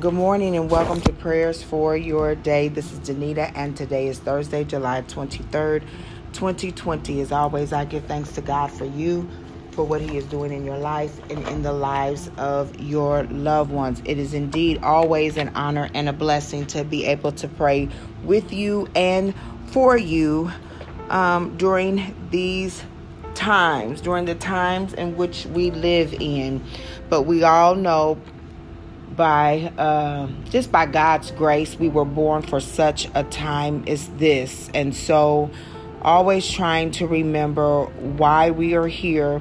Good morning and welcome to prayers for your day. This is Danita, and today is Thursday, July 23rd, 2020. As always, I give thanks to God for you, for what He is doing in your life and in the lives of your loved ones. It is indeed always an honor and a blessing to be able to pray with you and for you um, during these times, during the times in which we live in. But we all know by uh, just by God's grace, we were born for such a time as this. And so, always trying to remember why we are here,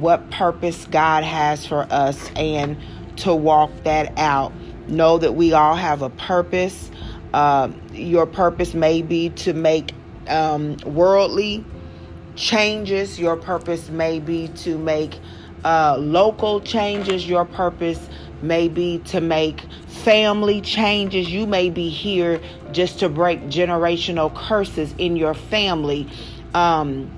what purpose God has for us, and to walk that out. Know that we all have a purpose. Uh, your purpose may be to make um, worldly changes, your purpose may be to make uh, local changes, your purpose may be to make family changes. You may be here just to break generational curses in your family. Um,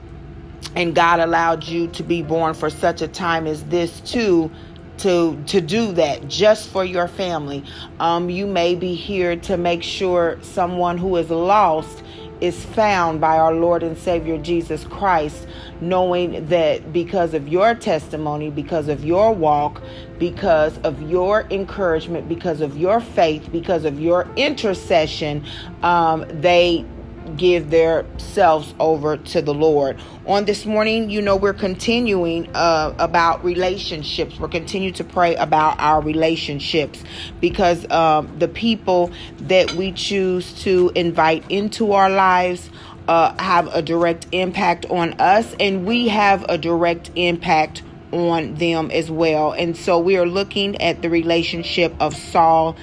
and God allowed you to be born for such a time as this too to to do that just for your family. Um, you may be here to make sure someone who is lost is found by our Lord and Savior Jesus Christ, knowing that because of your testimony, because of your walk, because of your encouragement, because of your faith, because of your intercession, um, they give their selves over to the Lord. On this morning, you know, we're continuing uh, about relationships. We're continuing to pray about our relationships because um, the people that we choose to invite into our lives uh, have a direct impact on us, and we have a direct impact on them as well. And so we are looking at the relationship of Saul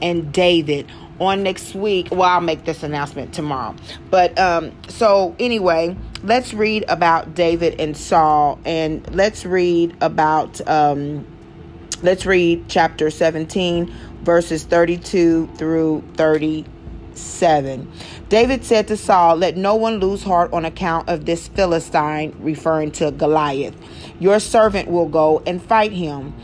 and David on next week. Well, I'll make this announcement tomorrow. But um, so anyway, let's read about David and Saul, and let's read about um, let's read chapter 17, verses 32 through 37. David said to Saul, Let no one lose heart on account of this Philistine, referring to Goliath. Your servant will go and fight him.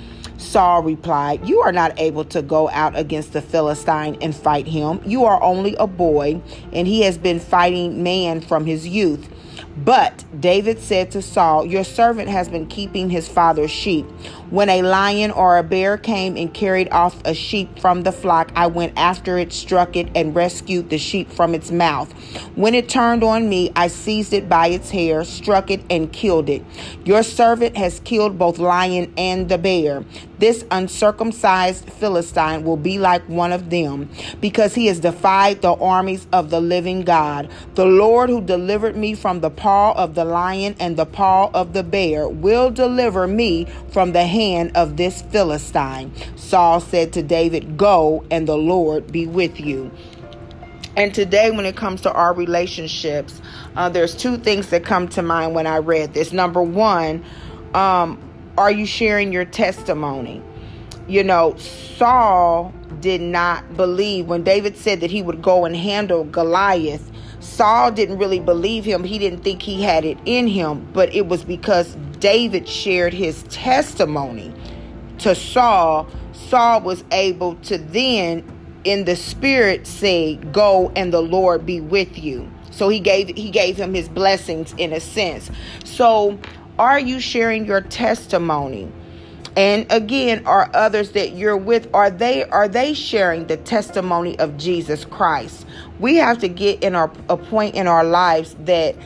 Saul replied, You are not able to go out against the Philistine and fight him. You are only a boy, and he has been fighting man from his youth. But David said to Saul, Your servant has been keeping his father's sheep. When a lion or a bear came and carried off a sheep from the flock, I went after it, struck it, and rescued the sheep from its mouth. When it turned on me, I seized it by its hair, struck it, and killed it. Your servant has killed both lion and the bear. This uncircumcised Philistine will be like one of them, because he has defied the armies of the living God. The Lord who delivered me from the paw of the lion and the paw of the bear will deliver me from the hand of this Philistine. Saul said to David, Go, and the Lord be with you. And today, when it comes to our relationships, uh, there's two things that come to mind when I read this. Number one, um, are you sharing your testimony? You know, Saul did not believe when David said that he would go and handle Goliath. Saul didn't really believe him. He didn't think he had it in him, but it was because David shared his testimony to Saul. Saul was able to then, in the spirit, say, "Go, and the Lord be with you." So he gave he gave him his blessings in a sense. So, are you sharing your testimony? And again, are others that you're with are they are they sharing the testimony of Jesus Christ? We have to get in our a point in our lives that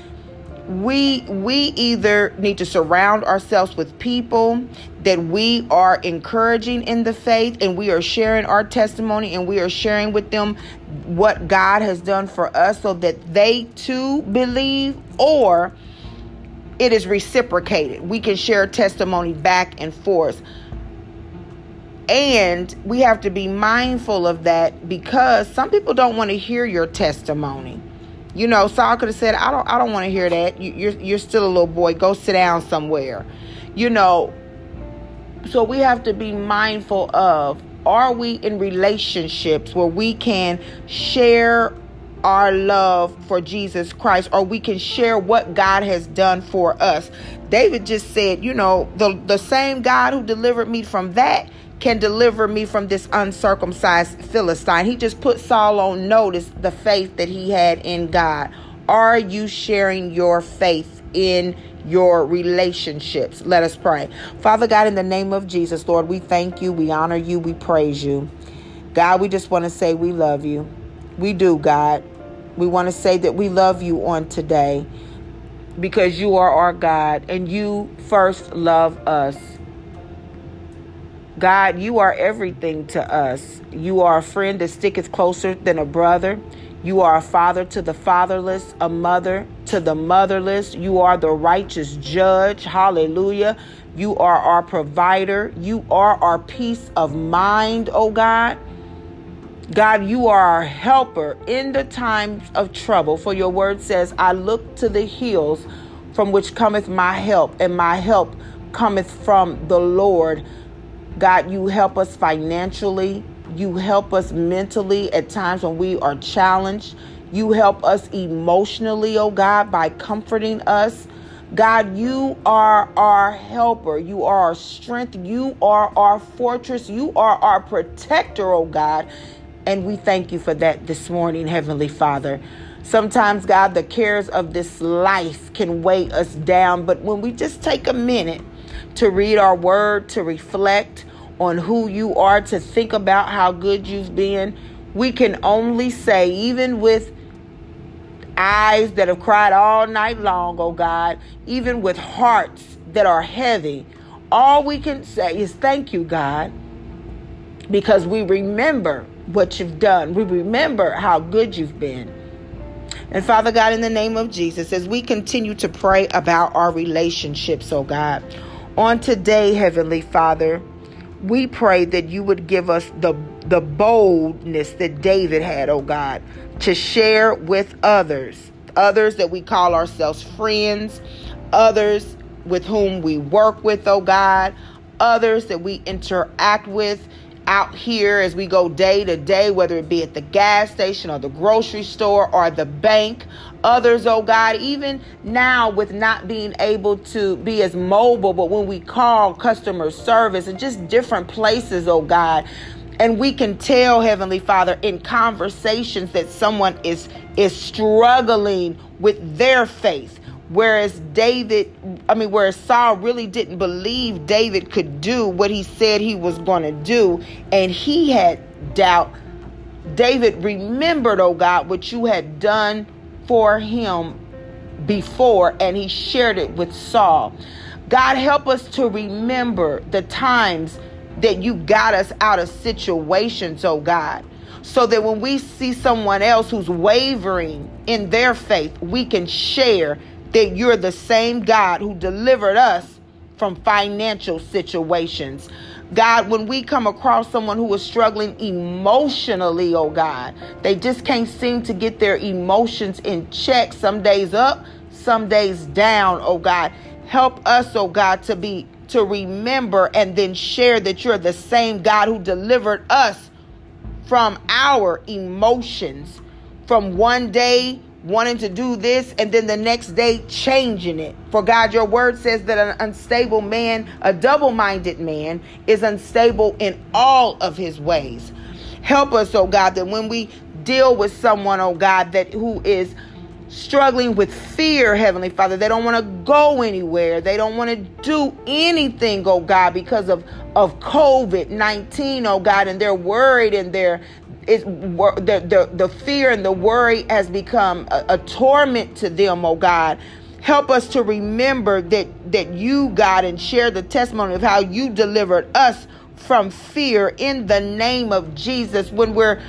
we we either need to surround ourselves with people that we are encouraging in the faith and we are sharing our testimony and we are sharing with them what God has done for us so that they too believe or it is reciprocated. We can share testimony back and forth. And we have to be mindful of that because some people don't want to hear your testimony. You know, Saul could have said, "I don't, I don't want to hear that. You, you're, you're still a little boy. Go sit down somewhere." You know, so we have to be mindful of: Are we in relationships where we can share our love for Jesus Christ, or we can share what God has done for us? David just said, "You know, the the same God who delivered me from that." can deliver me from this uncircumcised Philistine. He just put Saul on notice the faith that he had in God. Are you sharing your faith in your relationships? Let us pray. Father God, in the name of Jesus, Lord, we thank you, we honor you, we praise you. God, we just want to say we love you. We do, God. We want to say that we love you on today because you are our God and you first love us. God, you are everything to us. You are a friend that sticketh closer than a brother. You are a father to the fatherless, a mother to the motherless. You are the righteous judge. Hallelujah. You are our provider. You are our peace of mind, oh God. God, you are our helper in the times of trouble. For your word says, I look to the hills from which cometh my help, and my help cometh from the Lord. God, you help us financially. You help us mentally at times when we are challenged. You help us emotionally, oh God, by comforting us. God, you are our helper. You are our strength. You are our fortress. You are our protector, oh God. And we thank you for that this morning, Heavenly Father. Sometimes, God, the cares of this life can weigh us down, but when we just take a minute to read our word, to reflect on who you are, to think about how good you've been, we can only say, even with eyes that have cried all night long, oh God, even with hearts that are heavy, all we can say is thank you, God, because we remember what you've done. We remember how good you've been. And Father God, in the name of Jesus, as we continue to pray about our relationships, oh God, on today, Heavenly Father, we pray that you would give us the, the boldness that David had, oh God, to share with others, others that we call ourselves friends, others with whom we work with, oh God, others that we interact with out here as we go day to day, whether it be at the gas station or the grocery store or the bank. Others, oh God, even now with not being able to be as mobile, but when we call customer service and just different places, oh God, and we can tell heavenly father in conversations that someone is is struggling with their faith Whereas David, I mean, whereas Saul really didn't believe David could do what he said he was going to do, and he had doubt. David remembered, oh God, what you had done for him before, and he shared it with Saul. God, help us to remember the times that you got us out of situations, oh God, so that when we see someone else who's wavering in their faith, we can share that you're the same God who delivered us from financial situations. God, when we come across someone who is struggling emotionally, oh God, they just can't seem to get their emotions in check. Some days up, some days down, oh God. Help us, oh God, to be to remember and then share that you're the same God who delivered us from our emotions from one day wanting to do this and then the next day changing it. For God, your word says that an unstable man, a double minded man, is unstable in all of his ways. Help us, oh God, that when we deal with someone, oh God, that who is struggling with fear, Heavenly Father, they don't want to go anywhere. They don't want to do anything, oh God, because of, of COVID 19, oh God, and they're worried and they're it's the, the, the fear and the worry has become a, a torment to them, oh God. Help us to remember that that you, God, and share the testimony of how you delivered us from fear in the name of Jesus when we're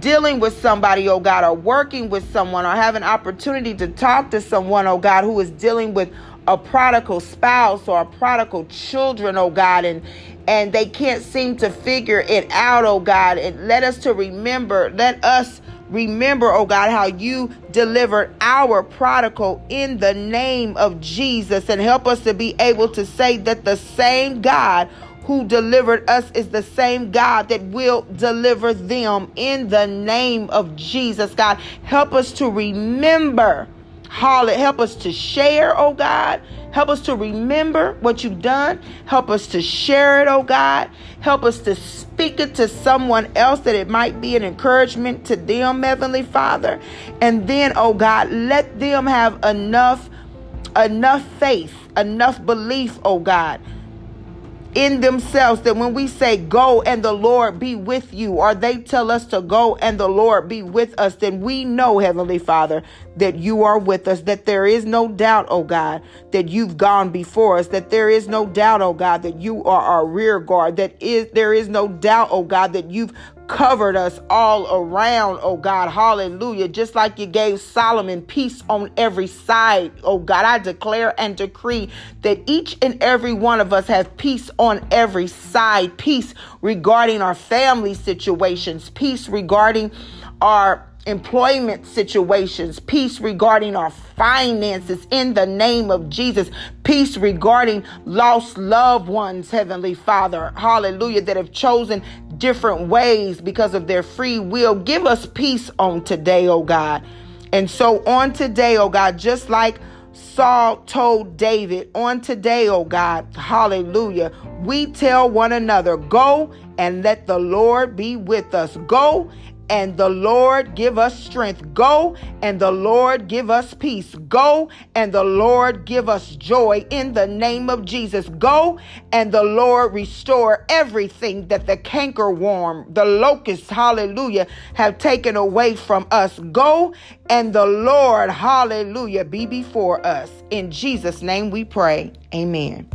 dealing with somebody, oh God, or working with someone, or have an opportunity to talk to someone, oh God, who is dealing with a prodigal spouse or a prodigal children, oh God, and and they can't seem to figure it out, oh God. And let us to remember, let us remember, oh God, how you delivered our prodigal in the name of Jesus and help us to be able to say that the same God who delivered us is the same God that will deliver them in the name of Jesus. God, help us to remember Help us to share, oh God. Help us to remember what you've done. Help us to share it, oh God. Help us to speak it to someone else that it might be an encouragement to them, Heavenly Father. And then, oh God, let them have enough, enough faith, enough belief, oh God, in themselves that when we say go and the Lord be with you, or they tell us to go and the Lord be with us, then we know, Heavenly Father, that you are with us, that there is no doubt, oh God, that you've gone before us, that there is no doubt, oh God, that you are our rear guard, that is there is no doubt, oh God, that you've covered us all around, oh God. Hallelujah. Just like you gave Solomon peace on every side, oh God. I declare and decree that each and every one of us have peace on every side, peace regarding our family situations, peace regarding our employment situations, peace regarding our finances in the name of Jesus, peace regarding lost loved ones, Heavenly Father, hallelujah, that have chosen different ways because of their free will. Give us peace on today, oh God. And so on today, oh God, just like Saul told David, on today, oh God, hallelujah, we tell one another, go and let the Lord be with us. Go and the Lord give us strength. Go and the Lord give us peace. Go and the Lord give us joy in the name of Jesus. Go and the Lord restore everything that the cankerworm, the locusts, hallelujah, have taken away from us. Go and the Lord, hallelujah, be before us. In Jesus' name we pray. Amen.